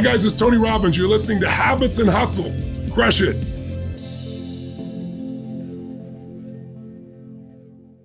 Hi, guys, it's Tony Robbins. You're listening to Habits and Hustle. Crush it.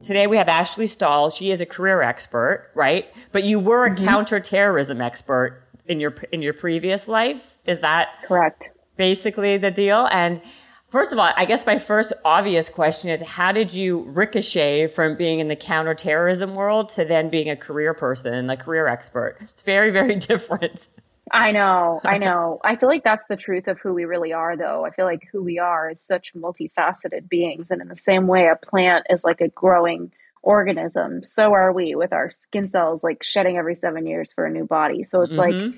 Today we have Ashley Stahl. She is a career expert, right? But you were a mm-hmm. counterterrorism expert in your in your previous life. Is that correct? Basically the deal. And first of all, I guess my first obvious question is how did you ricochet from being in the counterterrorism world to then being a career person, and a career expert? It's very very different. I know, I know. I feel like that's the truth of who we really are, though. I feel like who we are is such multifaceted beings. And in the same way, a plant is like a growing organism, so are we with our skin cells like shedding every seven years for a new body. So it's mm-hmm. like,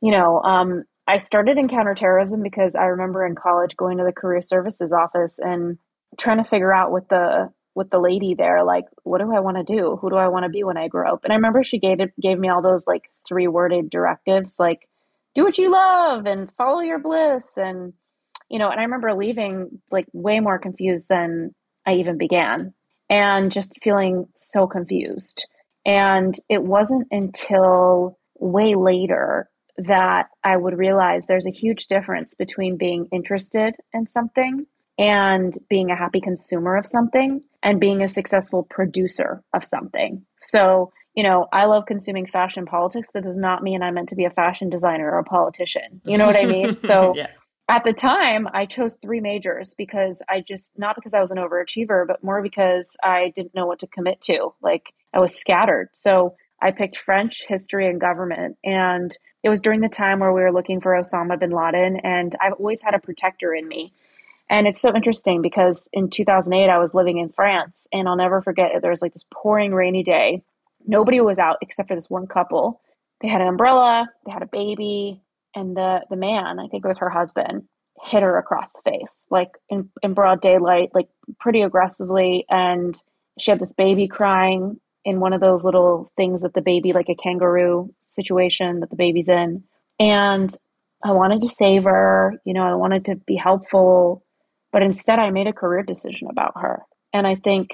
you know, um, I started in counterterrorism because I remember in college going to the career services office and trying to figure out what the with the lady there like what do i want to do who do i want to be when i grow up and i remember she gave gave me all those like three worded directives like do what you love and follow your bliss and you know and i remember leaving like way more confused than i even began and just feeling so confused and it wasn't until way later that i would realize there's a huge difference between being interested in something and being a happy consumer of something and being a successful producer of something. So, you know, I love consuming fashion politics. That does not mean I'm meant to be a fashion designer or a politician. You know what I mean? So, yeah. at the time, I chose three majors because I just, not because I was an overachiever, but more because I didn't know what to commit to. Like, I was scattered. So, I picked French, history, and government. And it was during the time where we were looking for Osama bin Laden. And I've always had a protector in me. And it's so interesting because in 2008, I was living in France, and I'll never forget it. There was like this pouring rainy day. Nobody was out except for this one couple. They had an umbrella, they had a baby, and the, the man, I think it was her husband, hit her across the face, like in, in broad daylight, like pretty aggressively. And she had this baby crying in one of those little things that the baby, like a kangaroo situation that the baby's in. And I wanted to save her, you know, I wanted to be helpful but instead, I made a career decision about her. And I think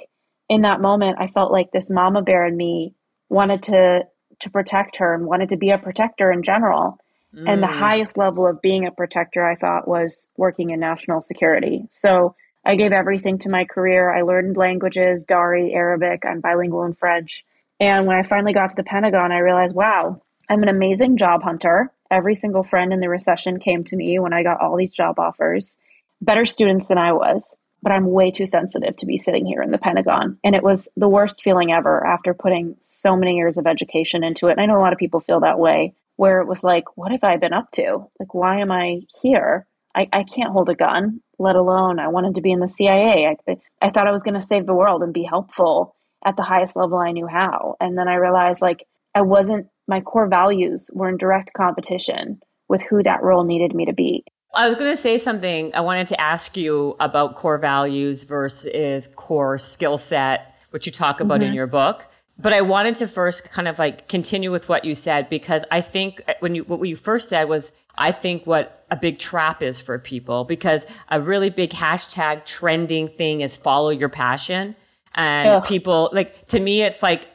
in that moment, I felt like this mama bear in me wanted to to protect her and wanted to be a protector in general. Mm. And the mm. highest level of being a protector, I thought, was working in national security. So I gave everything to my career. I learned languages, Dari, Arabic. I'm bilingual in French. And when I finally got to the Pentagon, I realized, wow, I'm an amazing job hunter. Every single friend in the recession came to me when I got all these job offers better students than I was, but I'm way too sensitive to be sitting here in the Pentagon. And it was the worst feeling ever after putting so many years of education into it. And I know a lot of people feel that way, where it was like, what have I been up to? Like, why am I here? I, I can't hold a gun, let alone I wanted to be in the CIA. I, I thought I was going to save the world and be helpful at the highest level I knew how. And then I realized like I wasn't, my core values were in direct competition with who that role needed me to be. I was going to say something. I wanted to ask you about core values versus core skill set, which you talk about mm-hmm. in your book. But I wanted to first kind of like continue with what you said because I think when you what you first said was I think what a big trap is for people because a really big hashtag trending thing is follow your passion and Ugh. people like to me it's like uh,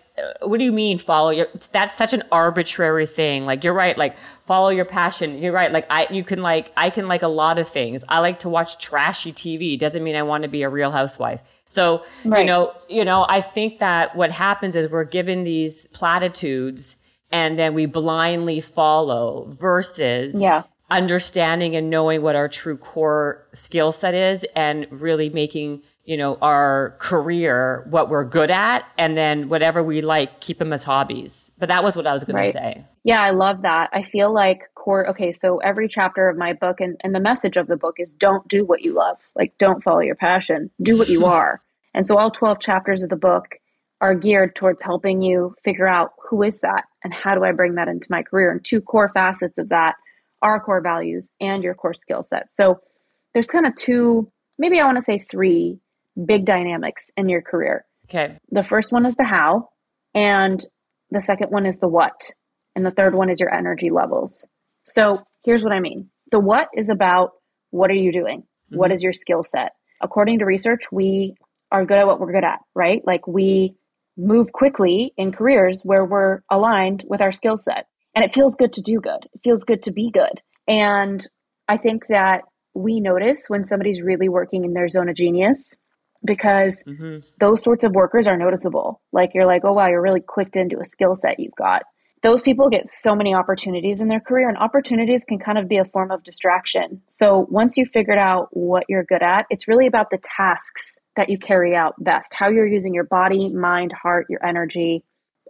what do you mean follow your that's such an arbitrary thing. Like you're right like follow your passion. You're right like i you can like i can like a lot of things. I like to watch trashy tv doesn't mean i want to be a real housewife. So right. you know you know i think that what happens is we're given these platitudes and then we blindly follow versus yeah. understanding and knowing what our true core skill set is and really making you know, our career, what we're good at, and then whatever we like, keep them as hobbies. But that was what I was going right. to say. Yeah, I love that. I feel like core, okay, so every chapter of my book and, and the message of the book is don't do what you love. Like, don't follow your passion, do what you are. And so all 12 chapters of the book are geared towards helping you figure out who is that and how do I bring that into my career. And two core facets of that are core values and your core skill set. So there's kind of two, maybe I want to say three big dynamics in your career. Okay. The first one is the how, and the second one is the what, and the third one is your energy levels. So here's what I mean the what is about what are you doing? Mm-hmm. What is your skill set? According to research, we are good at what we're good at, right? Like we move quickly in careers where we're aligned with our skill set. And it feels good to do good. It feels good to be good. And I think that we notice when somebody's really working in their zone of genius because mm-hmm. those sorts of workers are noticeable. Like you're like, oh wow, you're really clicked into a skill set you've got. Those people get so many opportunities in their career, and opportunities can kind of be a form of distraction. So once you've figured out what you're good at, it's really about the tasks that you carry out best, how you're using your body, mind, heart, your energy.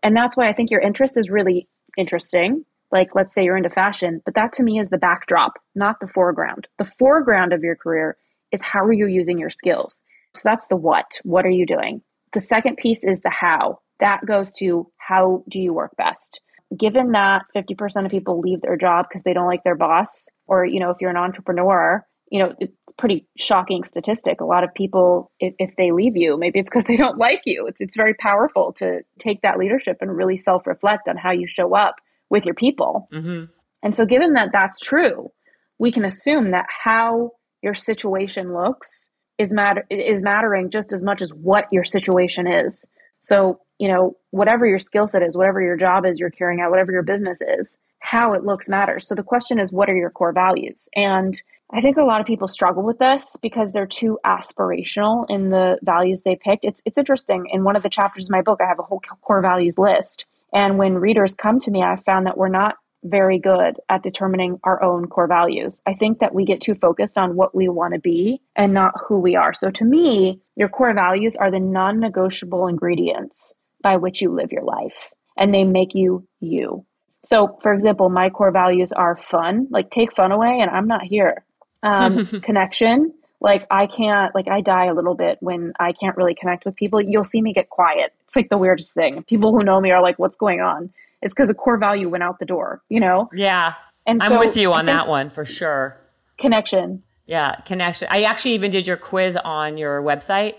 And that's why I think your interest is really interesting. Like, let's say you're into fashion, but that to me is the backdrop, not the foreground. The foreground of your career is how are you using your skills? So that's the what. What are you doing? The second piece is the how. That goes to how do you work best? Given that 50% of people leave their job because they don't like their boss, or, you know, if you're an entrepreneur, you know, it's pretty shocking statistic. A lot of people, if, if they leave you, maybe it's because they don't like you. It's, it's very powerful to take that leadership and really self reflect on how you show up with your people. Mm-hmm. And so, given that that's true, we can assume that how your situation looks is matter is mattering just as much as what your situation is. So, you know, whatever your skill set is, whatever your job is you're carrying out, whatever your business is, how it looks matters. So the question is what are your core values? And I think a lot of people struggle with this because they're too aspirational in the values they picked. It's it's interesting. In one of the chapters of my book, I have a whole core values list. And when readers come to me, I found that we're not very good at determining our own core values. I think that we get too focused on what we want to be and not who we are. So to me, your core values are the non negotiable ingredients by which you live your life, and they make you you. So, for example, my core values are fun, like take fun away, and I'm not here. Um, connection, like I can't, like I die a little bit when I can't really connect with people. You'll see me get quiet. It's like the weirdest thing. People who know me are like, what's going on? It's because a core value went out the door, you know? Yeah. And I'm so with you on that one for sure. Connection. Yeah, connection. I actually even did your quiz on your website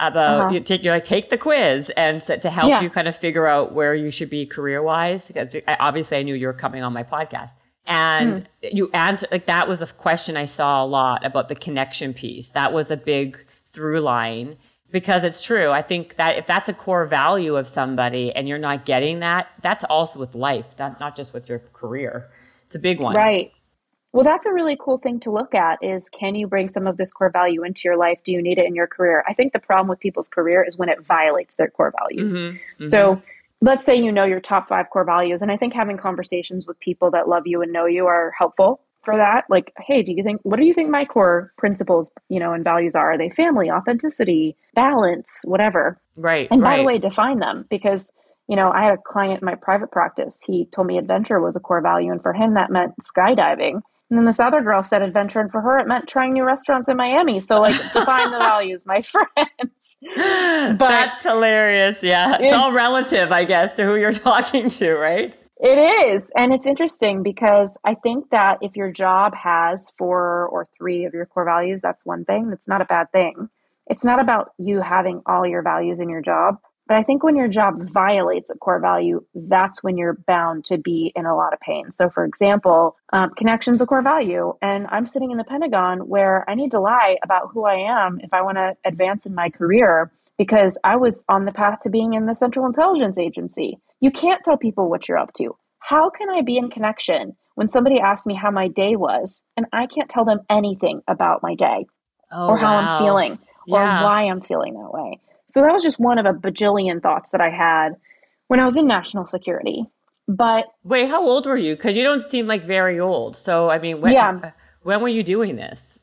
about uh-huh. you take you like take the quiz and so, to help yeah. you kind of figure out where you should be career wise. Obviously, I knew you were coming on my podcast, and mm. you answered like that was a question I saw a lot about the connection piece. That was a big through line because it's true. I think that if that's a core value of somebody and you're not getting that, that's also with life, that, not just with your career. It's a big one. Right. Well, that's a really cool thing to look at is can you bring some of this core value into your life? Do you need it in your career? I think the problem with people's career is when it violates their core values. Mm-hmm. Mm-hmm. So let's say you know your top five core values. And I think having conversations with people that love you and know you are helpful for that like hey do you think what do you think my core principles you know and values are are they family authenticity balance whatever right and by right. the way define them because you know i had a client in my private practice he told me adventure was a core value and for him that meant skydiving and then this other girl said adventure, and for her, it meant trying new restaurants in Miami. So, like, define the values, my friends. But That's hilarious. Yeah. It's, it's all relative, I guess, to who you're talking to, right? It is. And it's interesting because I think that if your job has four or three of your core values, that's one thing. That's not a bad thing. It's not about you having all your values in your job. But I think when your job violates a core value, that's when you're bound to be in a lot of pain. So, for example, um, connection's a core value, and I'm sitting in the Pentagon where I need to lie about who I am if I want to advance in my career because I was on the path to being in the Central Intelligence Agency. You can't tell people what you're up to. How can I be in connection when somebody asks me how my day was and I can't tell them anything about my day oh, or how wow. I'm feeling or yeah. why I'm feeling that way? So that was just one of a bajillion thoughts that I had when I was in national security. But wait, how old were you? Because you don't seem like very old. So I mean, when, yeah. when were you doing this?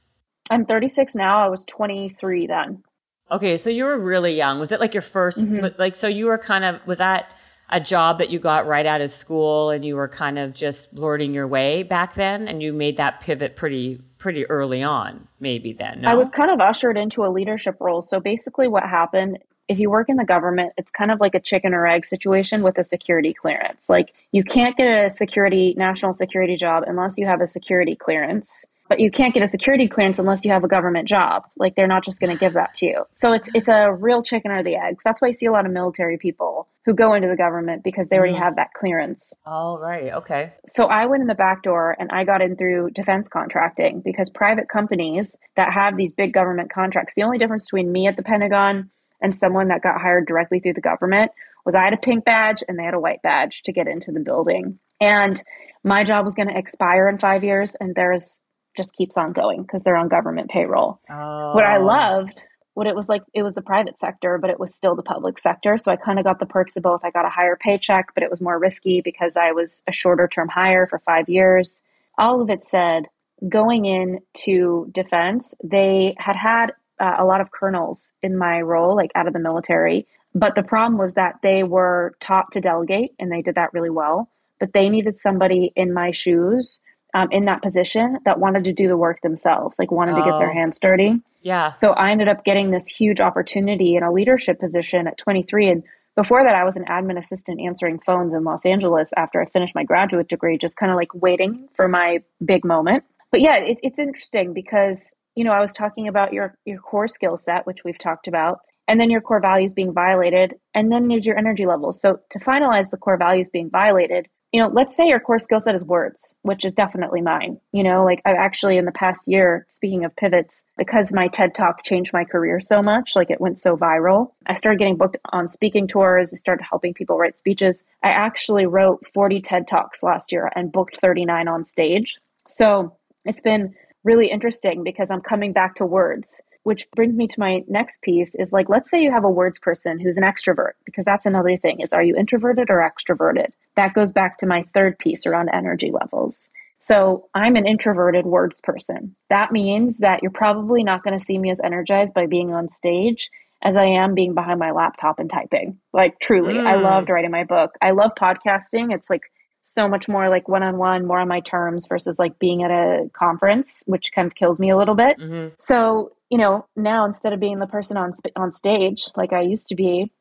I'm 36 now. I was 23 then. Okay, so you were really young. Was it like your 1st mm-hmm. like so you were kind of was that a job that you got right out of school and you were kind of just learning your way back then and you made that pivot pretty pretty early on maybe then no? i was kind of ushered into a leadership role. So basically what happened if you work in the government it's kind of like a chicken or egg situation with a security clearance. Like you can't get a security national security job unless you have a security clearance but you can't get a security clearance unless you have a government job. Like they're not just going to give that to you. So it's it's a real chicken or the egg. That's why you see a lot of military people who go into the government because they already mm. have that clearance. All right. Okay. So I went in the back door and I got in through defense contracting because private companies that have these big government contracts, the only difference between me at the Pentagon and someone that got hired directly through the government was I had a pink badge and they had a white badge to get into the building. And my job was going to expire in five years, and theirs just keeps on going because they're on government payroll. Oh. What I loved, what it was like, it was the private sector, but it was still the public sector. So I kind of got the perks of both. I got a higher paycheck, but it was more risky because I was a shorter term hire for five years. All of it said, going into defense, they had had uh, a lot of colonels in my role, like out of the military. But the problem was that they were taught to delegate and they did that really well. But they needed somebody in my shoes um, in that position that wanted to do the work themselves, like wanted oh. to get their oh. hands dirty. Yeah. So I ended up getting this huge opportunity in a leadership position at 23. And before that, I was an admin assistant answering phones in Los Angeles after I finished my graduate degree, just kind of like waiting for my big moment. But yeah, it, it's interesting because you know, I was talking about your your core skill set, which we've talked about, and then your core values being violated, and then there's your energy levels. So to finalize the core values being violated, you know, let's say your core skill set is words, which is definitely mine. You know, like I actually in the past year, speaking of pivots, because my TED Talk changed my career so much, like it went so viral, I started getting booked on speaking tours. I started helping people write speeches. I actually wrote 40 TED Talks last year and booked 39 on stage. So it's been really interesting because I'm coming back to words, which brings me to my next piece is like, let's say you have a words person who's an extrovert, because that's another thing is are you introverted or extroverted? That goes back to my third piece around energy levels. So I'm an introverted words person. That means that you're probably not going to see me as energized by being on stage as I am being behind my laptop and typing. Like truly, mm. I loved writing my book. I love podcasting. It's like so much more like one on one, more on my terms versus like being at a conference, which kind of kills me a little bit. Mm-hmm. So, you know, now instead of being the person on sp- on stage like I used to be,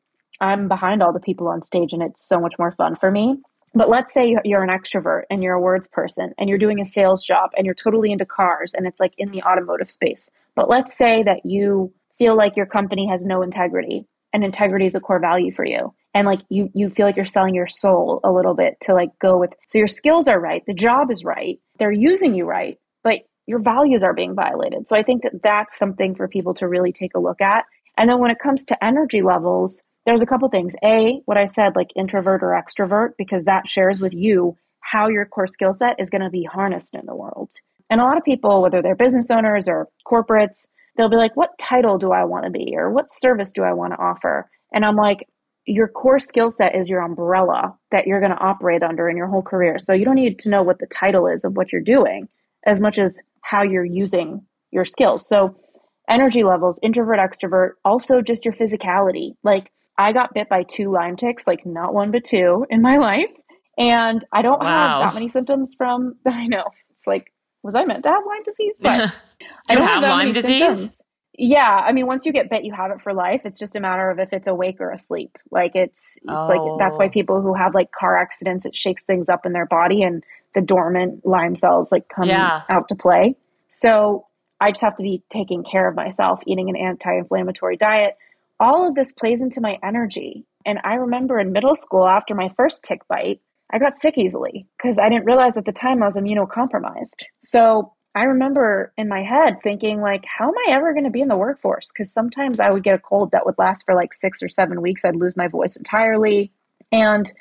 I'm behind all the people on stage and it's so much more fun for me. But let's say you're an extrovert and you're a words person and you're doing a sales job and you're totally into cars and it's like in the automotive space. But let's say that you feel like your company has no integrity and integrity is a core value for you and like you you feel like you're selling your soul a little bit to like go with so your skills are right the job is right they're using you right but your values are being violated so i think that that's something for people to really take a look at and then when it comes to energy levels there's a couple things a what i said like introvert or extrovert because that shares with you how your core skill set is going to be harnessed in the world and a lot of people whether they're business owners or corporates they'll be like what title do i want to be or what service do i want to offer and i'm like your core skill set is your umbrella that you're going to operate under in your whole career. So you don't need to know what the title is of what you're doing as much as how you're using your skills. So energy levels, introvert, extrovert, also just your physicality. Like I got bit by two Lyme ticks, like not one but two in my life. And I don't wow. have that many symptoms from I know. It's like, was I meant to have Lyme disease? But Do you have, have Lyme disease? Symptoms. Yeah, I mean, once you get bit, you have it for life. It's just a matter of if it's awake or asleep. Like it's, it's oh. like that's why oh. people who have like car accidents, it shakes things up in their body, and the dormant Lyme cells like come yeah. out to play. So I just have to be taking care of myself, eating an anti-inflammatory diet. All of this plays into my energy. And I remember in middle school, after my first tick bite, I got sick easily because I didn't realize at the time I was immunocompromised. So I remember in my head thinking like, how am I ever going to be in the workforce? Because sometimes I would get a cold that would last for like six or seven weeks. I'd lose my voice entirely. And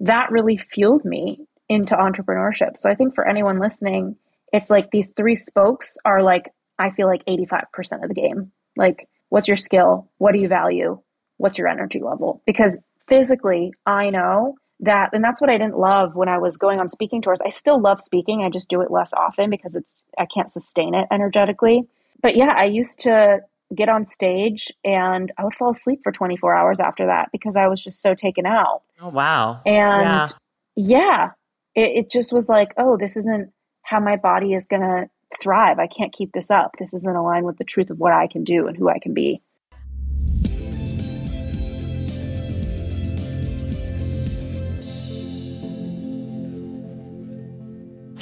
that really fueled me into entrepreneurship. So I think for anyone listening, it's like these three spokes are like, I feel like 85% of the game. Like, what's your skill? What do you value? What's your energy level? Because physically, I know that and that's what I didn't love when I was going on speaking tours. I still love speaking. I just do it less often because it's I can't sustain it energetically. But yeah, I used to get on stage and I would fall asleep for 24 hours after that because I was just so taken out. Oh wow. And yeah, yeah it, it just was like, oh, this isn't how my body is gonna thrive. I can't keep this up. This isn't aligned with the truth of what I can do and who I can be.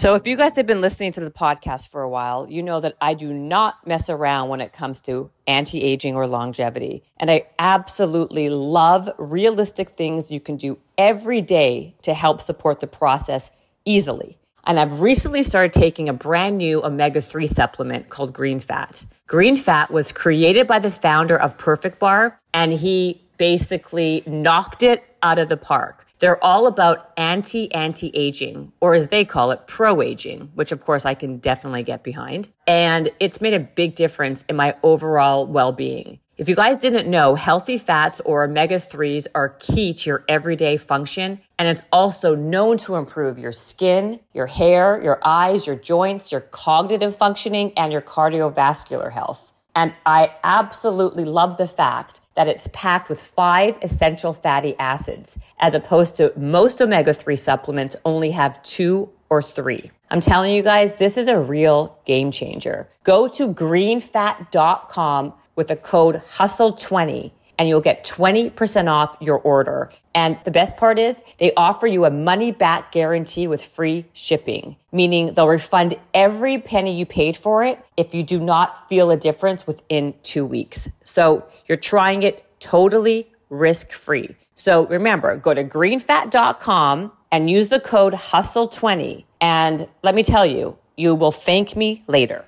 So, if you guys have been listening to the podcast for a while, you know that I do not mess around when it comes to anti aging or longevity. And I absolutely love realistic things you can do every day to help support the process easily. And I've recently started taking a brand new omega 3 supplement called Green Fat. Green Fat was created by the founder of Perfect Bar, and he basically knocked it out of the park. They're all about anti anti aging, or as they call it, pro aging, which of course I can definitely get behind. And it's made a big difference in my overall well being. If you guys didn't know, healthy fats or omega 3s are key to your everyday function. And it's also known to improve your skin, your hair, your eyes, your joints, your cognitive functioning, and your cardiovascular health. And I absolutely love the fact that it's packed with five essential fatty acids, as opposed to most omega 3 supplements only have two or three. I'm telling you guys, this is a real game changer. Go to greenfat.com with the code HUSTLE20 and you'll get 20% off your order. And the best part is they offer you a money back guarantee with free shipping, meaning they'll refund every penny you paid for it if you do not feel a difference within two weeks. So you're trying it totally risk free. So remember, go to greenfat.com and use the code HUSTLE20. And let me tell you, you will thank me later.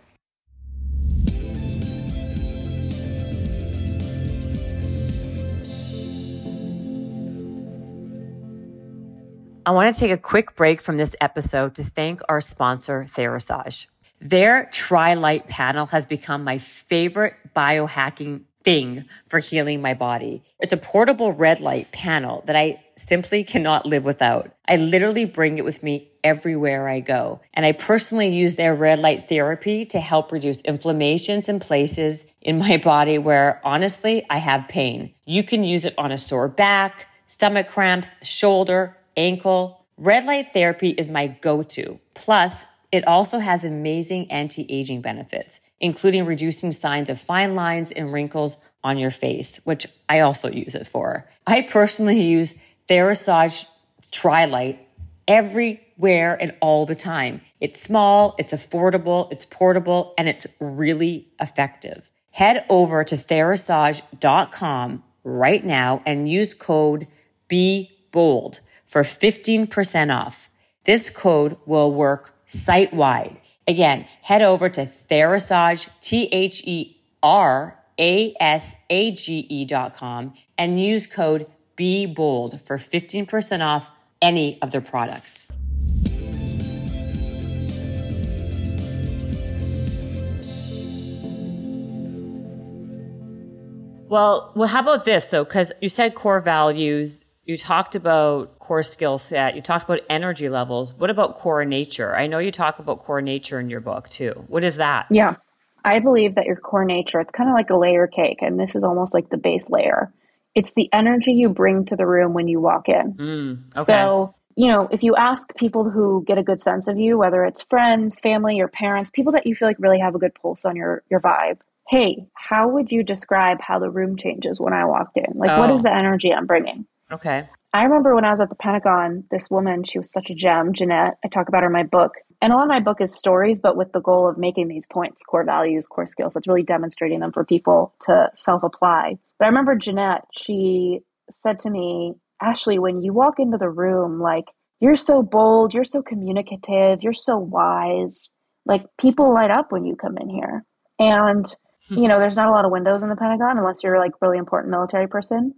I want to take a quick break from this episode to thank our sponsor, Therasage. Their Tri-Light panel has become my favorite biohacking thing for healing my body. It's a portable red light panel that I simply cannot live without. I literally bring it with me everywhere I go. And I personally use their red light therapy to help reduce inflammations in places in my body where honestly I have pain. You can use it on a sore back, stomach cramps, shoulder, ankle. Red light therapy is my go-to. Plus, it also has amazing anti-aging benefits, including reducing signs of fine lines and wrinkles on your face, which I also use it for. I personally use Therasage Tri-Light everywhere and all the time. It's small, it's affordable, it's portable, and it's really effective. Head over to therasage.com right now and use code Be Bold for 15% off. This code will work site wide. Again, head over to Therasage, T-H-E-R-A-S-A-G-E dot com and use code Be Bold for 15% off any of their products. Well, well, how about this though? Because you said core values you talked about core skill set. You talked about energy levels. What about core nature? I know you talk about core nature in your book too. What is that? Yeah. I believe that your core nature, it's kind of like a layer cake, and this is almost like the base layer. It's the energy you bring to the room when you walk in. Mm, okay. So, you know, if you ask people who get a good sense of you, whether it's friends, family, your parents, people that you feel like really have a good pulse on your your vibe, hey, how would you describe how the room changes when I walked in? Like, oh. what is the energy I'm bringing? Okay. I remember when I was at the Pentagon, this woman, she was such a gem, Jeanette. I talk about her in my book. And a lot of my book is stories, but with the goal of making these points, core values, core skills. That's really demonstrating them for people to self apply. But I remember Jeanette, she said to me, Ashley, when you walk into the room, like, you're so bold, you're so communicative, you're so wise. Like, people light up when you come in here. And, you know, there's not a lot of windows in the Pentagon unless you're like really important military person.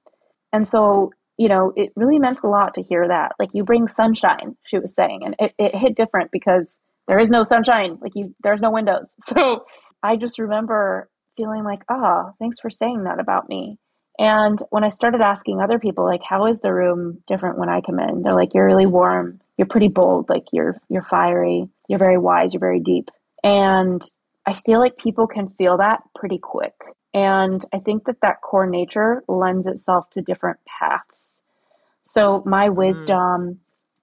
And so you know, it really meant a lot to hear that. Like you bring sunshine, she was saying, and it, it hit different because there is no sunshine. Like you, there's no windows. So I just remember feeling like, ah, oh, thanks for saying that about me. And when I started asking other people, like, how is the room different when I come in? They're like, you're really warm. You're pretty bold. Like you're, you're fiery. You're very wise. You're very deep. And I feel like people can feel that pretty quick. And I think that that core nature lends itself to different paths. So my mm. wisdom, mm.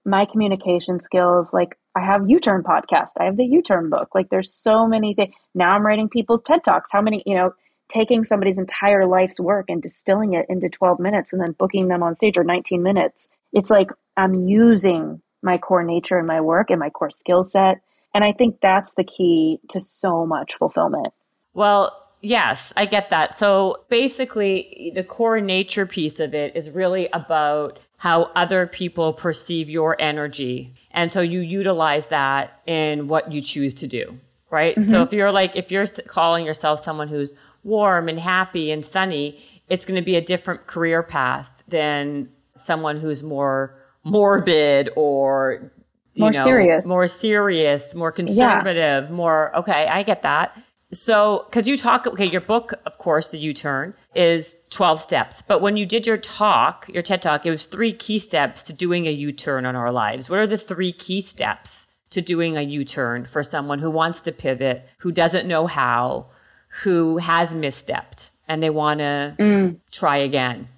my communication skills, like I have You Turn podcast, I have the You Turn book. Like there's so many things. Now I'm writing people's TED Talks. How many, you know, taking somebody's entire life's work and distilling it into 12 minutes and then booking them on stage or 19 minutes. It's like I'm using my core nature and my work and my core skill set. And I think that's the key to so much fulfillment. Well, Yes, I get that. So basically, the core nature piece of it is really about how other people perceive your energy. And so you utilize that in what you choose to do, right? Mm-hmm. So if you're like, if you're calling yourself someone who's warm and happy and sunny, it's going to be a different career path than someone who's more morbid or more know, serious, more serious, more conservative, yeah. more okay. I get that. So, because you talk, okay, your book, of course, the You Turn is 12 steps. But when you did your talk, your TED talk, it was three key steps to doing a U turn on our lives. What are the three key steps to doing a U turn for someone who wants to pivot, who doesn't know how, who has misstepped, and they want to mm. try again?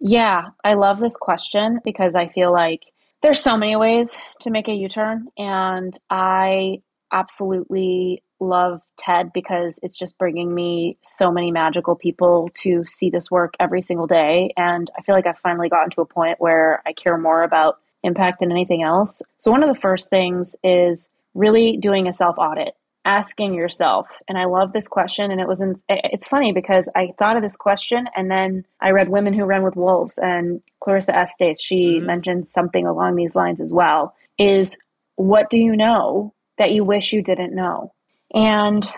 Yeah, I love this question because I feel like there's so many ways to make a U-turn and I absolutely love TED because it's just bringing me so many magical people to see this work every single day and I feel like I've finally gotten to a point where I care more about impact than anything else. So one of the first things is really doing a self audit asking yourself and i love this question and it was in, it's funny because i thought of this question and then i read women who run with wolves and clarissa estes she mm-hmm. mentioned something along these lines as well is what do you know that you wish you didn't know and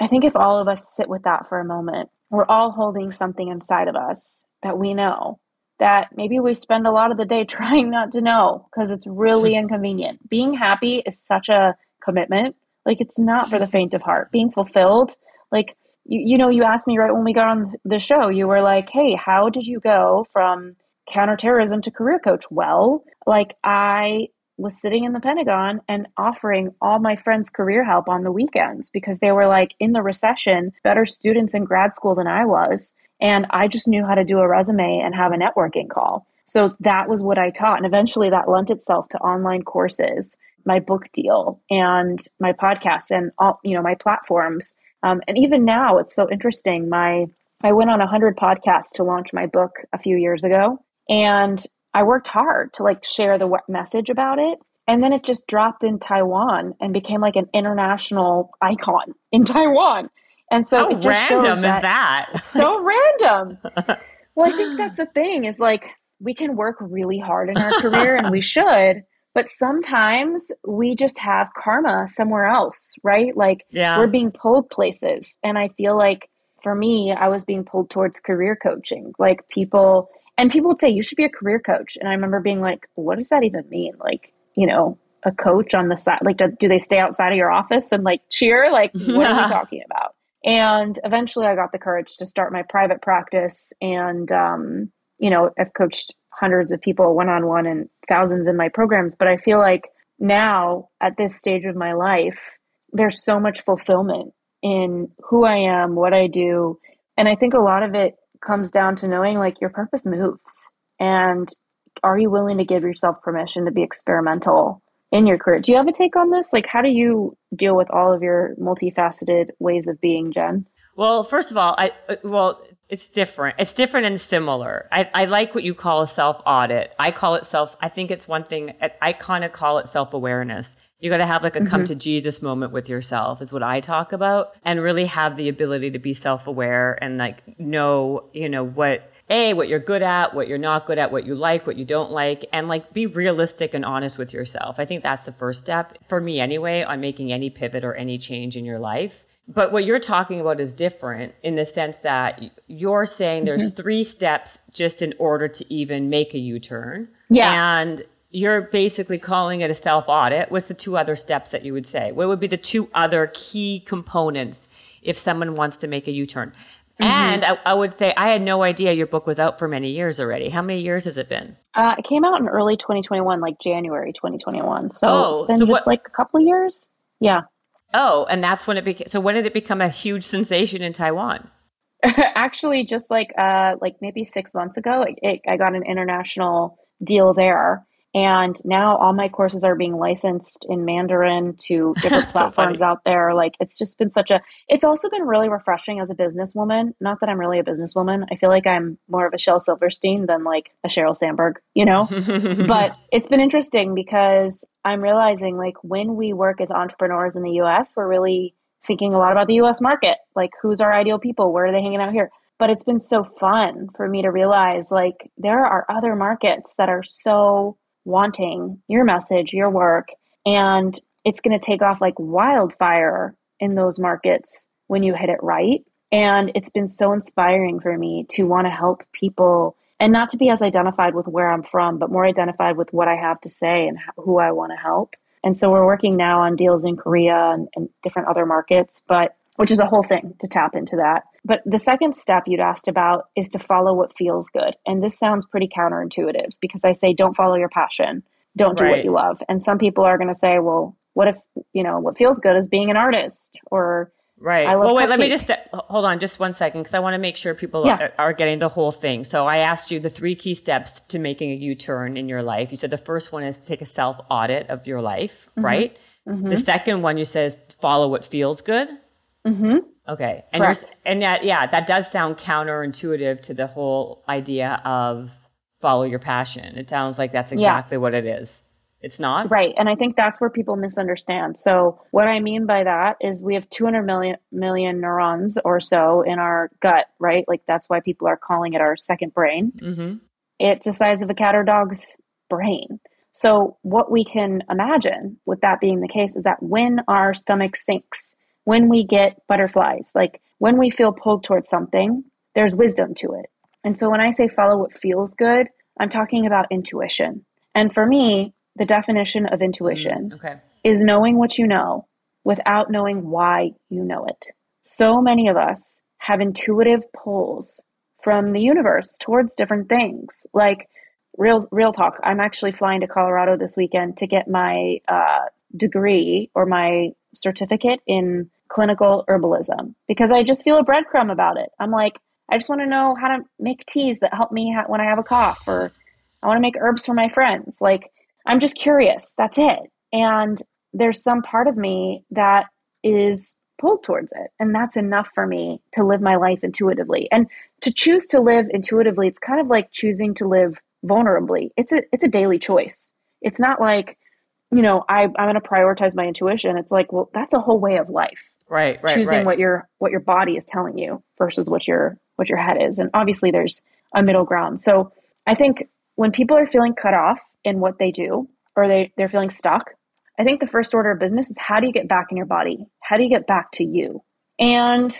i think if all of us sit with that for a moment we're all holding something inside of us that we know that maybe we spend a lot of the day trying not to know because it's really inconvenient being happy is such a commitment like it's not for the faint of heart. Being fulfilled, like you, you know, you asked me right when we got on the show, you were like, "Hey, how did you go from counterterrorism to career coach?" Well, like I was sitting in the Pentagon and offering all my friends career help on the weekends because they were like in the recession, better students in grad school than I was. And I just knew how to do a resume and have a networking call. So that was what I taught. And eventually that lent itself to online courses my book deal and my podcast and all you know my platforms um, and even now it's so interesting my i went on 100 podcasts to launch my book a few years ago and i worked hard to like share the message about it and then it just dropped in taiwan and became like an international icon in taiwan and so how random that, is that so random well i think that's the thing is like we can work really hard in our career and we should but sometimes we just have karma somewhere else, right? Like yeah. we're being pulled places. And I feel like for me, I was being pulled towards career coaching. Like people, and people would say, you should be a career coach. And I remember being like, what does that even mean? Like, you know, a coach on the side, like, do, do they stay outside of your office and like cheer? Like, what are we talking about? And eventually I got the courage to start my private practice. And, um, you know, I've coached hundreds of people one on one and thousands in my programs. But I feel like now at this stage of my life, there's so much fulfillment in who I am, what I do. And I think a lot of it comes down to knowing like your purpose moves. And are you willing to give yourself permission to be experimental in your career? Do you have a take on this? Like, how do you deal with all of your multifaceted ways of being, Jen? Well, first of all, I, well, it's different. It's different and similar. I, I like what you call a self audit. I call it self, I think it's one thing, I kind of call it self awareness. You got to have like a mm-hmm. come to Jesus moment with yourself, is what I talk about, and really have the ability to be self aware and like know, you know, what, A, what you're good at, what you're not good at, what you like, what you don't like, and like be realistic and honest with yourself. I think that's the first step for me anyway on making any pivot or any change in your life but what you're talking about is different in the sense that you're saying there's mm-hmm. three steps just in order to even make a U-turn. Yeah. And you're basically calling it a self audit. What's the two other steps that you would say? What would be the two other key components if someone wants to make a U turn? Mm-hmm. And I, I, would say I had no idea your book was out for many years already. How many years has it been? Uh, it came out in early 2021, like January 2021. So oh, it's been so just what, like a couple of years. Yeah. Oh, and that's when it became. So when did it become a huge sensation in Taiwan? Actually, just like uh, like maybe six months ago, it, it, I got an international deal there, and now all my courses are being licensed in Mandarin to different platforms so out there. Like it's just been such a it's also been really refreshing as a businesswoman. Not that I'm really a businesswoman. I feel like I'm more of a Shel Silverstein than like a Sheryl Sandberg, you know? but it's been interesting because I'm realizing like when we work as entrepreneurs in the US, we're really thinking a lot about the US market. Like who's our ideal people? Where are they hanging out here? But it's been so fun for me to realize like there are other markets that are so wanting your message, your work, and it's going to take off like wildfire in those markets when you hit it right. And it's been so inspiring for me to want to help people and not to be as identified with where I'm from, but more identified with what I have to say and who I want to help. And so we're working now on deals in Korea and, and different other markets, but which is a whole thing to tap into that. But the second step you'd asked about is to follow what feels good. And this sounds pretty counterintuitive because I say don't follow your passion, don't do right. what you love. And some people are going to say, well, what if, you know, what feels good is being an artist or Right. well, wait, cupcakes. let me just hold on just one second because I want to make sure people yeah. are, are, getting the whole thing. So I asked you the three key steps to making a U turn in your life. You said the first one is to take a self audit of your life, mm-hmm. right? Mm-hmm. The second one you says follow what feels good. Mm-hmm. Okay. And and that yeah, that does sound counterintuitive to the whole idea of follow your passion. It sounds like that's exactly yeah. what it is. It's not? Right. And I think that's where people misunderstand. So, what I mean by that is we have 200 million, million neurons or so in our gut, right? Like that's why people are calling it our second brain. Mm-hmm. It's the size of a cat or dog's brain. So, what we can imagine with that being the case is that when our stomach sinks, when we get butterflies, like when we feel pulled towards something, there's wisdom to it. And so, when I say follow what feels good, I'm talking about intuition. And for me, the definition of intuition mm, okay. is knowing what you know without knowing why you know it. So many of us have intuitive pulls from the universe towards different things. Like real real talk, I'm actually flying to Colorado this weekend to get my uh, degree or my certificate in clinical herbalism because I just feel a breadcrumb about it. I'm like, I just want to know how to make teas that help me ha- when I have a cough, or I want to make herbs for my friends. Like I'm just curious. That's it. And there's some part of me that is pulled towards it. And that's enough for me to live my life intuitively. And to choose to live intuitively, it's kind of like choosing to live vulnerably. It's a it's a daily choice. It's not like, you know, I, I'm gonna prioritize my intuition. It's like, well, that's a whole way of life. Right, right. Choosing right. what your what your body is telling you versus what your what your head is. And obviously there's a middle ground. So I think when people are feeling cut off in what they do or they, they're feeling stuck, I think the first order of business is how do you get back in your body? How do you get back to you? And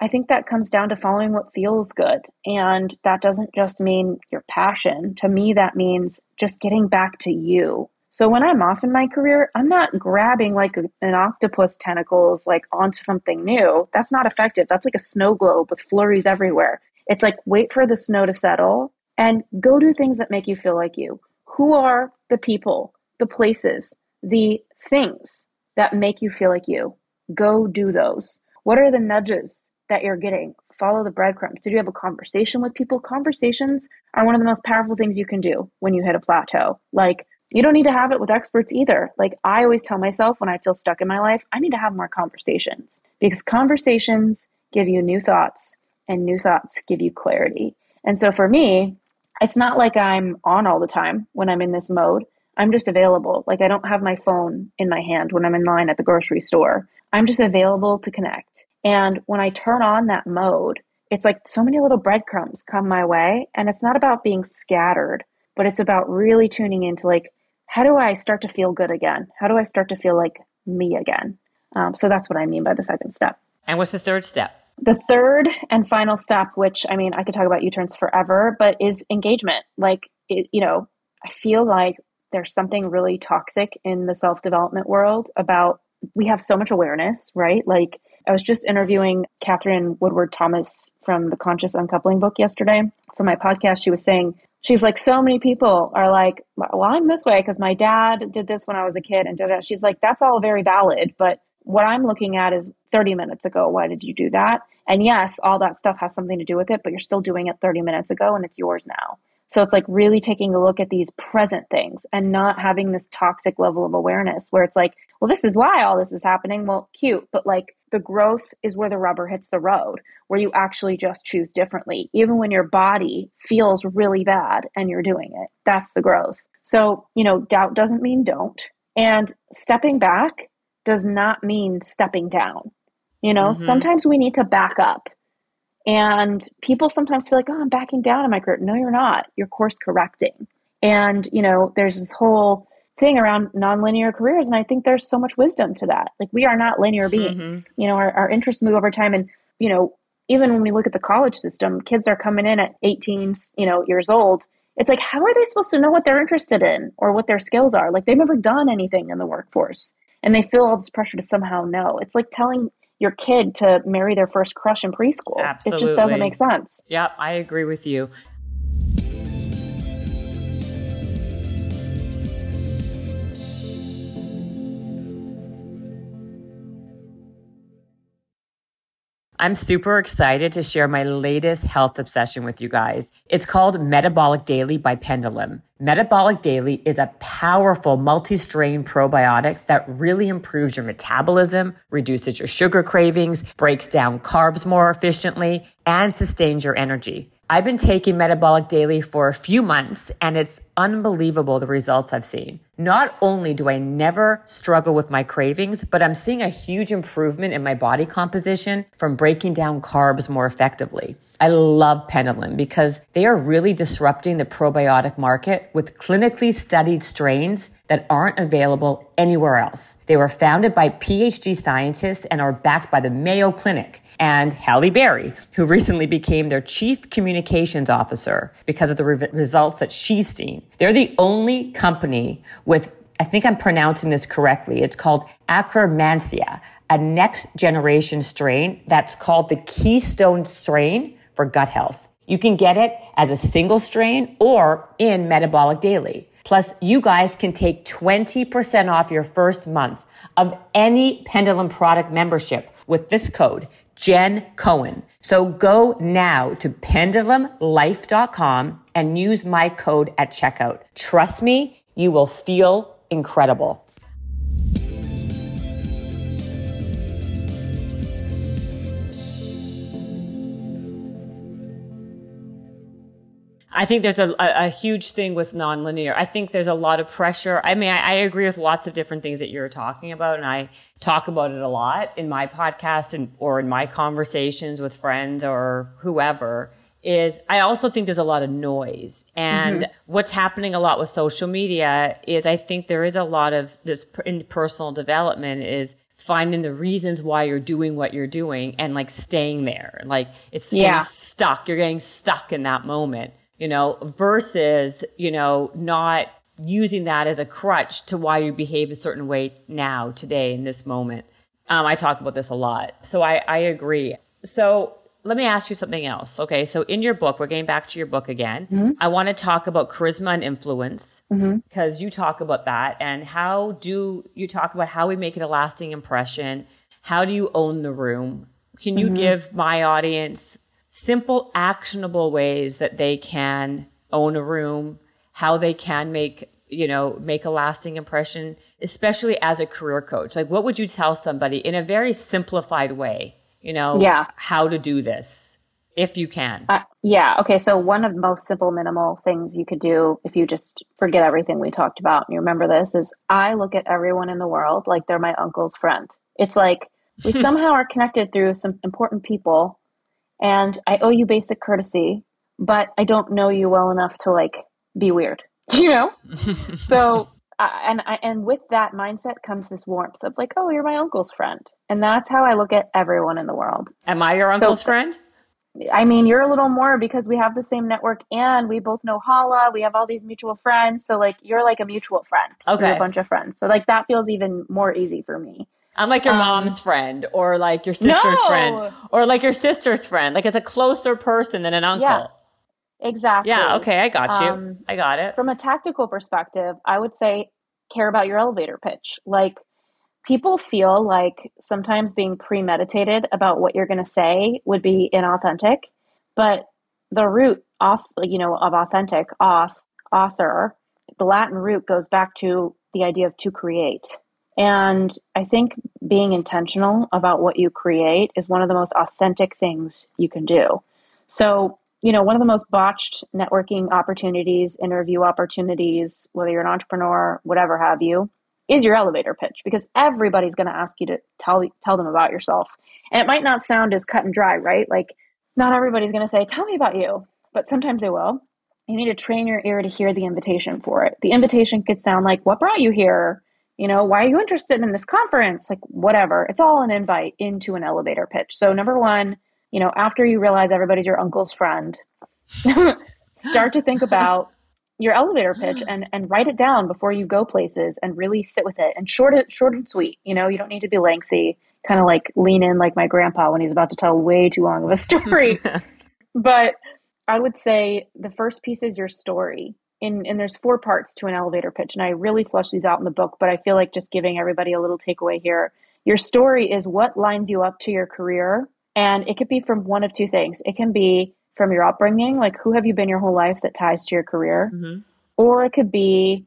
I think that comes down to following what feels good. And that doesn't just mean your passion. To me, that means just getting back to you. So when I'm off in my career, I'm not grabbing like an octopus tentacles like onto something new. That's not effective. That's like a snow globe with flurries everywhere. It's like wait for the snow to settle and go do things that make you feel like you. Who are the people, the places, the things that make you feel like you? Go do those. What are the nudges that you're getting? Follow the breadcrumbs. Did you have a conversation with people? Conversations are one of the most powerful things you can do when you hit a plateau. Like, you don't need to have it with experts either. Like, I always tell myself when I feel stuck in my life, I need to have more conversations because conversations give you new thoughts and new thoughts give you clarity. And so for me, it's not like I'm on all the time when I'm in this mode. I'm just available. Like I don't have my phone in my hand when I'm in line at the grocery store. I'm just available to connect. And when I turn on that mode, it's like so many little breadcrumbs come my way. And it's not about being scattered, but it's about really tuning into like, how do I start to feel good again? How do I start to feel like me again? Um, so that's what I mean by the second step. And what's the third step? The third and final step, which I mean, I could talk about U turns forever, but is engagement. Like, it, you know, I feel like there's something really toxic in the self development world about we have so much awareness, right? Like, I was just interviewing Katherine Woodward Thomas from the Conscious Uncoupling book yesterday for my podcast. She was saying, she's like, so many people are like, well, I'm this way because my dad did this when I was a kid and did it. She's like, that's all very valid, but what I'm looking at is 30 minutes ago, why did you do that? And yes, all that stuff has something to do with it, but you're still doing it 30 minutes ago and it's yours now. So it's like really taking a look at these present things and not having this toxic level of awareness where it's like, well, this is why all this is happening. Well, cute, but like the growth is where the rubber hits the road, where you actually just choose differently. Even when your body feels really bad and you're doing it, that's the growth. So, you know, doubt doesn't mean don't. And stepping back does not mean stepping down. You know, mm-hmm. sometimes we need to back up. And people sometimes feel like, oh, I'm backing down in my career. No, you're not. You're course correcting. And, you know, there's this whole thing around nonlinear careers. And I think there's so much wisdom to that. Like, we are not linear mm-hmm. beings. Mm-hmm. You know, our, our interests move over time. And, you know, even when we look at the college system, kids are coming in at 18, you know, years old. It's like, how are they supposed to know what they're interested in or what their skills are? Like they've never done anything in the workforce and they feel all this pressure to somehow know. It's like telling your kid to marry their first crush in preschool. Absolutely. It just doesn't make sense. Yep, I agree with you. I'm super excited to share my latest health obsession with you guys. It's called Metabolic Daily by Pendulum. Metabolic Daily is a powerful multi strain probiotic that really improves your metabolism, reduces your sugar cravings, breaks down carbs more efficiently, and sustains your energy. I've been taking Metabolic Daily for a few months and it's unbelievable the results I've seen. Not only do I never struggle with my cravings, but I'm seeing a huge improvement in my body composition from breaking down carbs more effectively. I love Pendulum because they are really disrupting the probiotic market with clinically studied strains that aren't available anywhere else. They were founded by PhD scientists and are backed by the Mayo Clinic and Halle Berry, who recently became their chief communications officer because of the re- results that she's seen. They're the only company with I think I'm pronouncing this correctly. It's called Akkermansia, a next generation strain that's called the Keystone strain for gut health. You can get it as a single strain or in Metabolic Daily. Plus, you guys can take 20% off your first month of any Pendulum product membership with this code, Jen Cohen. So go now to pendulumlife.com and use my code at checkout. Trust me, you will feel incredible. I think there's a, a, huge thing with nonlinear. I think there's a lot of pressure. I mean, I, I, agree with lots of different things that you're talking about, and I talk about it a lot in my podcast and or in my conversations with friends or whoever. Is I also think there's a lot of noise, and mm-hmm. what's happening a lot with social media is I think there is a lot of this in personal development is finding the reasons why you're doing what you're doing and like staying there. Like it's getting yeah. stuck. You're getting stuck in that moment you know, versus, you know, not using that as a crutch to why you behave a certain way now, today, in this moment. Um, I talk about this a lot. So I, I agree. So let me ask you something else. Okay. So in your book, we're getting back to your book again. Mm-hmm. I want to talk about charisma and influence because mm-hmm. you talk about that. And how do you talk about how we make it a lasting impression? How do you own the room? Can you mm-hmm. give my audience simple, actionable ways that they can own a room, how they can make, you know, make a lasting impression, especially as a career coach. Like, what would you tell somebody in a very simplified way, you know, yeah. how to do this? If you can. Uh, yeah. Okay. So, one of the most simple, minimal things you could do if you just forget everything we talked about and you remember this is I look at everyone in the world like they're my uncle's friend. It's like we somehow are connected through some important people and I owe you basic courtesy, but I don't know you well enough to like be weird, you know? so, uh, and I, and with that mindset comes this warmth of like, oh, you're my uncle's friend. And that's how I look at everyone in the world. Am I your uncle's so, friend? I mean, you're a little more because we have the same network and we both know Hala. We have all these mutual friends. So, like, you're like a mutual friend. Okay. a bunch of friends. So, like, that feels even more easy for me. I'm like your um, mom's friend or like your sister's no! friend or like your sister's friend. Like it's a closer person than an uncle. Yeah, exactly. Yeah, okay, I got you. Um, I got it. From a tactical perspective, I would say care about your elevator pitch. Like people feel like sometimes being premeditated about what you're going to say would be inauthentic, but the root off, you know, of authentic, off, author, the Latin root goes back to the idea of to create. And I think being intentional about what you create is one of the most authentic things you can do. So, you know, one of the most botched networking opportunities, interview opportunities, whether you're an entrepreneur, whatever have you, is your elevator pitch because everybody's going to ask you to tell tell them about yourself. And it might not sound as cut and dry, right? Like not everybody's going to say, "Tell me about you," but sometimes they will. You need to train your ear to hear the invitation for it. The invitation could sound like, "What brought you here?" You know, why are you interested in this conference? Like, whatever. It's all an invite into an elevator pitch. So, number one, you know, after you realize everybody's your uncle's friend, start to think about your elevator pitch and and write it down before you go places and really sit with it and short it short and sweet. You know, you don't need to be lengthy. Kind of like lean in like my grandpa when he's about to tell way too long of a story. but I would say the first piece is your story. In, and there's four parts to an elevator pitch, and I really flush these out in the book. But I feel like just giving everybody a little takeaway here. Your story is what lines you up to your career, and it could be from one of two things. It can be from your upbringing, like who have you been your whole life that ties to your career, mm-hmm. or it could be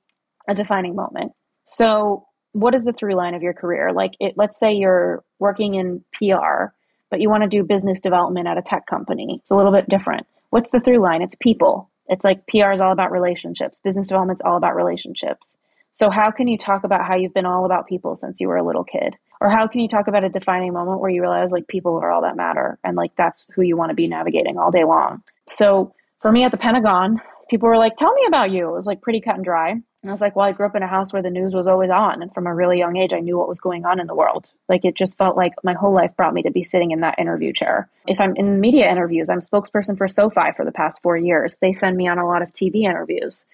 a defining moment. So, what is the through line of your career? Like, it, let's say you're working in PR, but you want to do business development at a tech company. It's a little bit different. What's the through line? It's people. It's like PR is all about relationships. Business development's all about relationships. So, how can you talk about how you've been all about people since you were a little kid? Or how can you talk about a defining moment where you realize like people are all that matter and like that's who you want to be navigating all day long? So for me at the Pentagon, people were like, tell me about you. It was like pretty cut and dry. And I was like, well, I grew up in a house where the news was always on. And from a really young age, I knew what was going on in the world. Like it just felt like my whole life brought me to be sitting in that interview chair. If I'm in media interviews, I'm spokesperson for SoFi for the past four years. They send me on a lot of TV interviews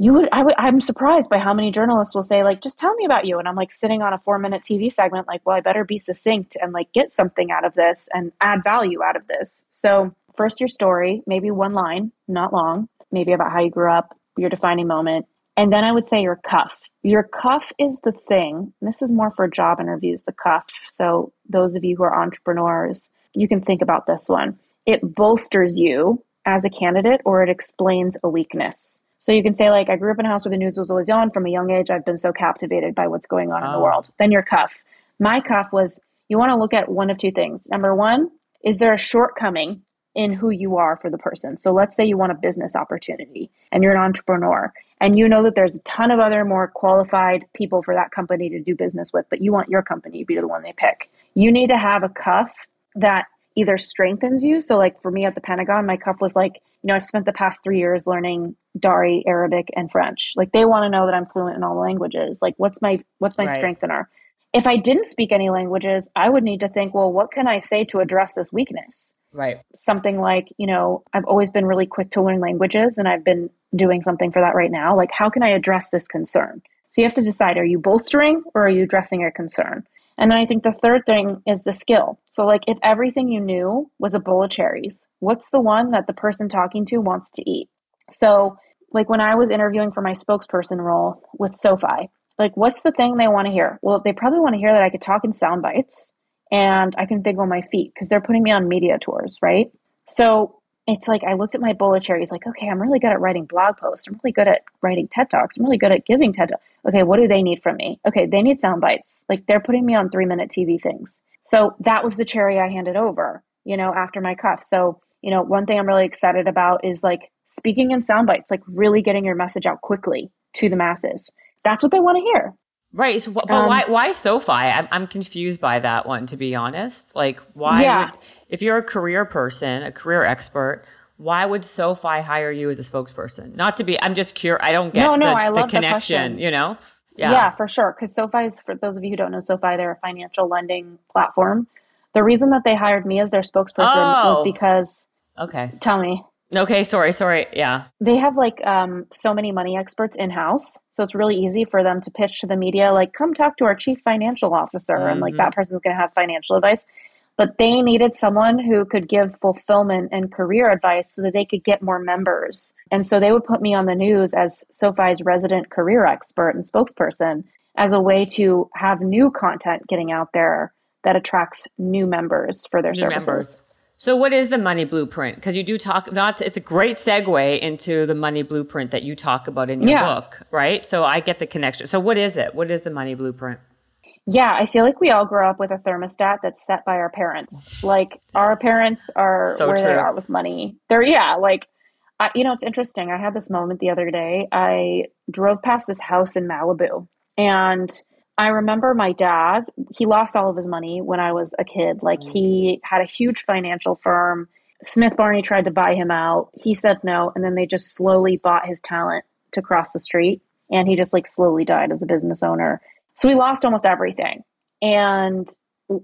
you would I would I'm surprised by how many journalists will say like just tell me about you and I'm like sitting on a 4 minute TV segment like well I better be succinct and like get something out of this and add value out of this. So first your story, maybe one line, not long, maybe about how you grew up, your defining moment, and then I would say your cuff. Your cuff is the thing. This is more for job interviews, the cuff. So those of you who are entrepreneurs, you can think about this one. It bolsters you as a candidate or it explains a weakness. So you can say like, I grew up in a house where the news was always on. From a young age, I've been so captivated by what's going on oh. in the oh. world. Then your cuff. My cuff was you want to look at one of two things. Number one, is there a shortcoming in who you are for the person? So let's say you want a business opportunity and you're an entrepreneur and you know that there's a ton of other more qualified people for that company to do business with, but you want your company to be the one they pick. You need to have a cuff that either strengthens you. So, like for me at the Pentagon, my cuff was like, you know, I've spent the past three years learning Dari, Arabic, and French. Like they want to know that I'm fluent in all languages. Like what's my what's my right. strengthener? If I didn't speak any languages, I would need to think, well, what can I say to address this weakness? Right. Something like, you know, I've always been really quick to learn languages and I've been doing something for that right now. Like, how can I address this concern? So you have to decide are you bolstering or are you addressing a concern? And then I think the third thing is the skill. So, like, if everything you knew was a bowl of cherries, what's the one that the person talking to wants to eat? So, like, when I was interviewing for my spokesperson role with SoFi, like, what's the thing they want to hear? Well, they probably want to hear that I could talk in sound bites and I can think on my feet because they're putting me on media tours, right? So, it's like I looked at my bullet cherries, like, okay, I'm really good at writing blog posts. I'm really good at writing TED Talks. I'm really good at giving TED Talks. Okay, what do they need from me? Okay, they need sound bites. Like they're putting me on three minute TV things. So that was the cherry I handed over, you know, after my cuff. So, you know, one thing I'm really excited about is like speaking in sound bites, like really getting your message out quickly to the masses. That's what they want to hear. Right. So, but um, why why SoFi? I'm, I'm confused by that one, to be honest. Like, why yeah. would, if you're a career person, a career expert, why would SoFi hire you as a spokesperson? Not to be, I'm just curious. I don't get no, no, the, I love the connection, the you know? Yeah. yeah, for sure. Because SoFi is, for those of you who don't know SoFi, they're a financial lending platform. The reason that they hired me as their spokesperson oh. was because. Okay. Tell me. Okay, sorry, sorry. Yeah. They have like um, so many money experts in house. So it's really easy for them to pitch to the media, like, come talk to our chief financial officer. Mm-hmm. And like that person's going to have financial advice. But they needed someone who could give fulfillment and career advice so that they could get more members. And so they would put me on the news as SoFi's resident career expert and spokesperson as a way to have new content getting out there that attracts new members for their new services. Members. So what is the money blueprint? Because you do talk not it's a great segue into the money blueprint that you talk about in your yeah. book, right? So I get the connection. So what is it? What is the money blueprint? Yeah, I feel like we all grow up with a thermostat that's set by our parents. Like our parents are so where true. they are with money. They're yeah, like I, you know, it's interesting. I had this moment the other day. I drove past this house in Malibu and I remember my dad, he lost all of his money when I was a kid. Like he mm. had a huge financial firm. Smith Barney tried to buy him out. He said no, and then they just slowly bought his talent to cross the street and he just like slowly died as a business owner. So we lost almost everything. And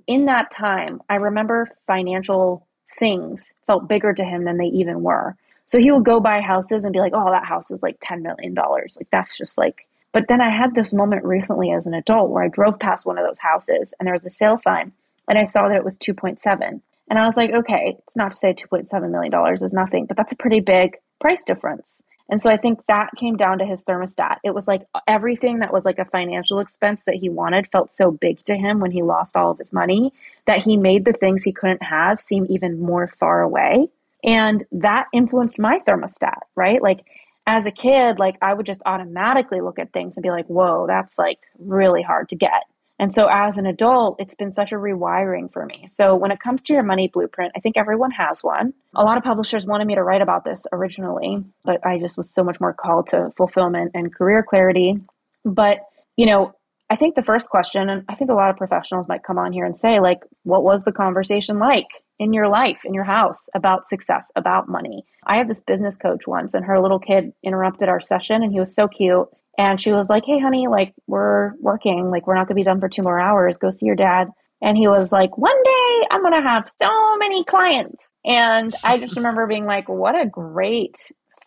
in that time, I remember financial things felt bigger to him than they even were. So he would go buy houses and be like, oh, that house is like $10 million. Like, that's just like, but then I had this moment recently as an adult where I drove past one of those houses and there was a sale sign and I saw that it was 2.7. And I was like, okay, it's not to say $2.7 million is nothing, but that's a pretty big price difference. And so I think that came down to his thermostat. It was like everything that was like a financial expense that he wanted felt so big to him when he lost all of his money that he made the things he couldn't have seem even more far away. And that influenced my thermostat, right? Like as a kid, like I would just automatically look at things and be like, whoa, that's like really hard to get. And so as an adult, it's been such a rewiring for me. So when it comes to your money blueprint, I think everyone has one. A lot of publishers wanted me to write about this originally, but I just was so much more called to fulfillment and career clarity. But, you know, I think the first question, and I think a lot of professionals might come on here and say, like, what was the conversation like in your life, in your house about success, about money? I had this business coach once, and her little kid interrupted our session, and he was so cute. And she was like, Hey, honey, like, we're working. Like, we're not going to be done for two more hours. Go see your dad. And he was like, One day I'm going to have so many clients. And I just remember being like, What a great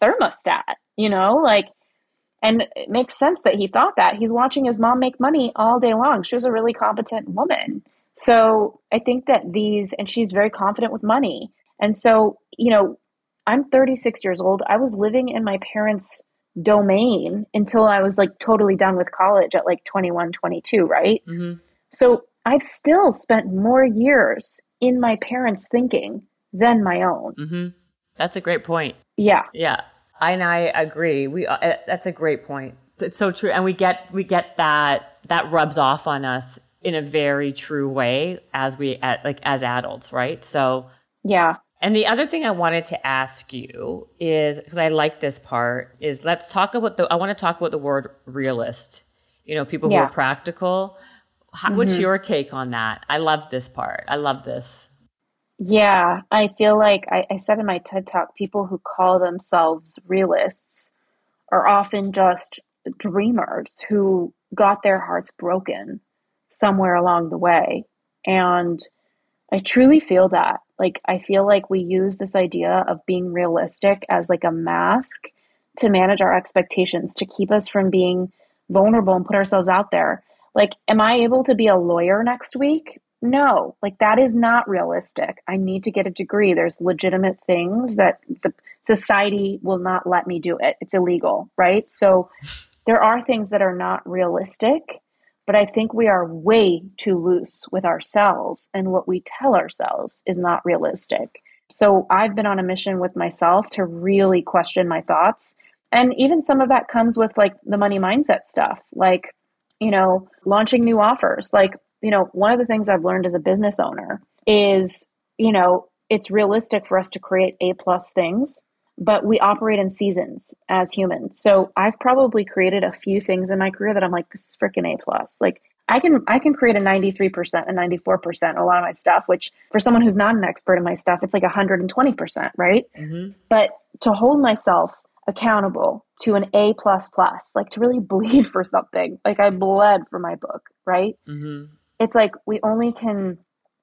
thermostat, you know? Like, and it makes sense that he thought that. He's watching his mom make money all day long. She was a really competent woman. So I think that these, and she's very confident with money. And so, you know, I'm 36 years old. I was living in my parents' domain until I was like totally done with college at like 21, 22, right? Mm-hmm. So I've still spent more years in my parents' thinking than my own. Mm-hmm. That's a great point. Yeah. Yeah. I, and I agree. We uh, that's a great point. It's so true, and we get we get that that rubs off on us in a very true way as we at like as adults, right? So yeah, and the other thing I wanted to ask you is because I like this part is let's talk about the I want to talk about the word realist. You know, people yeah. who are practical. How, mm-hmm. What's your take on that? I love this part. I love this. Yeah, I feel like I, I said in my TED talk, people who call themselves realists are often just dreamers who got their hearts broken somewhere along the way. And I truly feel that. Like, I feel like we use this idea of being realistic as like a mask to manage our expectations, to keep us from being vulnerable and put ourselves out there. Like, am I able to be a lawyer next week? No, like that is not realistic. I need to get a degree. There's legitimate things that the society will not let me do it. It's illegal, right? So there are things that are not realistic but I think we are way too loose with ourselves, and what we tell ourselves is not realistic. So I've been on a mission with myself to really question my thoughts. And even some of that comes with like the money mindset stuff, like, you know, launching new offers. Like, you know, one of the things I've learned as a business owner is, you know, it's realistic for us to create A plus things but we operate in seasons as humans. So I've probably created a few things in my career that I'm like, this is freaking A plus. Like I can I can create a 93% and 94% a lot of my stuff, which for someone who's not an expert in my stuff, it's like 120%, right? Mm-hmm. But to hold myself accountable to an A plus plus, like to really bleed for something, like I bled for my book, right? Mm-hmm. It's like we only can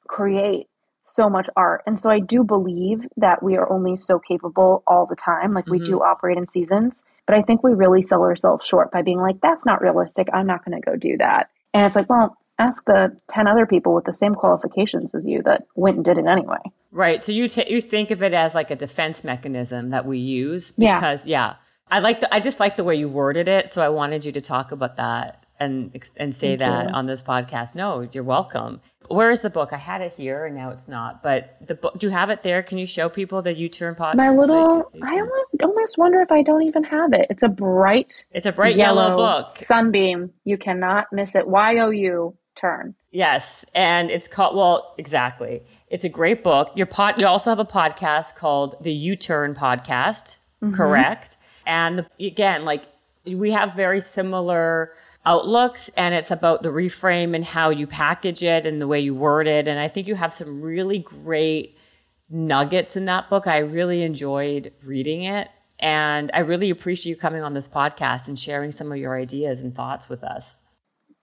create so much art. And so I do believe that we are only so capable all the time. Like we mm-hmm. do operate in seasons, but I think we really sell ourselves short by being like, that's not realistic. I'm not going to go do that. And it's like, well, ask the 10 other people with the same qualifications as you that went and did it anyway. Right. So you, t- you think of it as like a defense mechanism that we use because, yeah. yeah. I like the, I just like the way you worded it. So I wanted you to talk about that and and say Thank that you. on this podcast. No, you're welcome. Where is the book? I had it here and now it's not. But the book, do you have it there? Can you show people the You Turn pod? My little, I almost, almost wonder if I don't even have it. It's a bright, it's a bright yellow, yellow book. Sunbeam. You cannot miss it. Y O U turn. Yes, and it's called well, exactly. It's a great book. Your pod. You also have a podcast called the You Turn podcast. Mm-hmm. Correct. And the, again, like we have very similar outlooks and it's about the reframe and how you package it and the way you word it. And I think you have some really great nuggets in that book. I really enjoyed reading it. And I really appreciate you coming on this podcast and sharing some of your ideas and thoughts with us.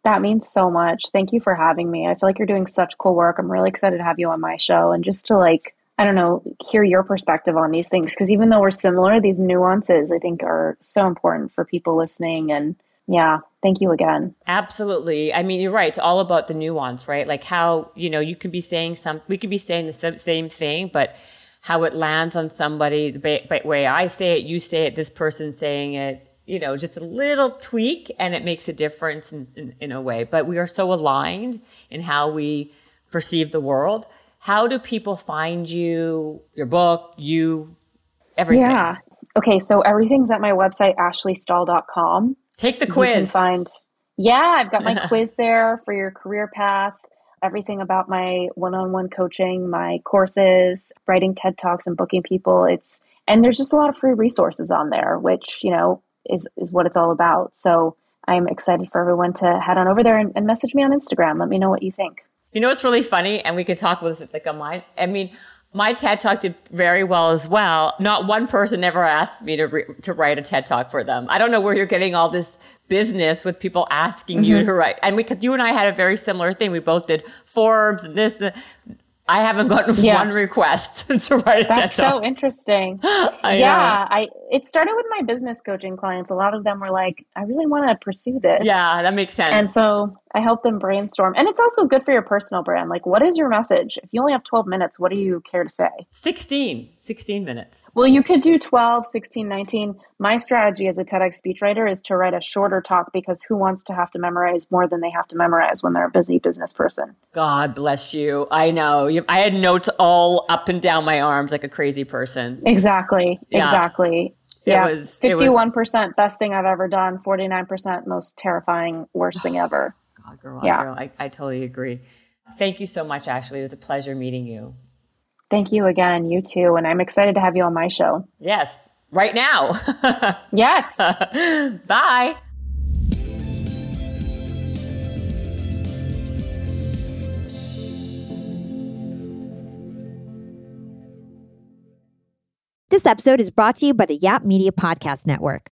That means so much. Thank you for having me. I feel like you're doing such cool work. I'm really excited to have you on my show and just to like I don't know, hear your perspective on these things. Because even though we're similar, these nuances I think are so important for people listening. And yeah, thank you again. Absolutely. I mean, you're right. It's all about the nuance, right? Like how, you know, you could be saying some, we could be saying the same thing, but how it lands on somebody, the way I say it, you say it, this person saying it, you know, just a little tweak and it makes a difference in, in, in a way. But we are so aligned in how we perceive the world how do people find you, your book, you, everything? Yeah. Okay, so everything's at my website, ashleystahl.com. Take the quiz. find, yeah, I've got my quiz there for your career path, everything about my one on one coaching, my courses, writing TED Talks, and booking people. It's, and there's just a lot of free resources on there, which, you know, is, is what it's all about. So I'm excited for everyone to head on over there and, and message me on Instagram. Let me know what you think. You know what's really funny, and we can talk about this like on mine. I mean, my TED talk did very well as well. Not one person ever asked me to re- to write a TED talk for them. I don't know where you're getting all this business with people asking mm-hmm. you to write. And we, you and I had a very similar thing. We both did Forbes and this. The, I haven't gotten yeah. one request to write a That's TED talk. so interesting. I yeah, I it started with my business coaching clients. A lot of them were like, "I really want to pursue this." Yeah, that makes sense. And so I help them brainstorm. And it's also good for your personal brand. Like, what is your message? If you only have 12 minutes, what do you care to say? 16, 16 minutes. Well, you could do 12, 16, 19. My strategy as a TEDx speechwriter is to write a shorter talk because who wants to have to memorize more than they have to memorize when they're a busy business person? God bless you. I know. I had notes all up and down my arms like a crazy person. Exactly. Yeah. Exactly. It yeah, was fifty-one percent best thing I've ever done. Forty-nine percent most terrifying worst thing ever. God, girl, yeah. girl, I, I totally agree. Thank you so much, Ashley. It was a pleasure meeting you. Thank you again. You too. And I'm excited to have you on my show. Yes, right now. yes. Bye. This episode is brought to you by the Yap Media Podcast Network.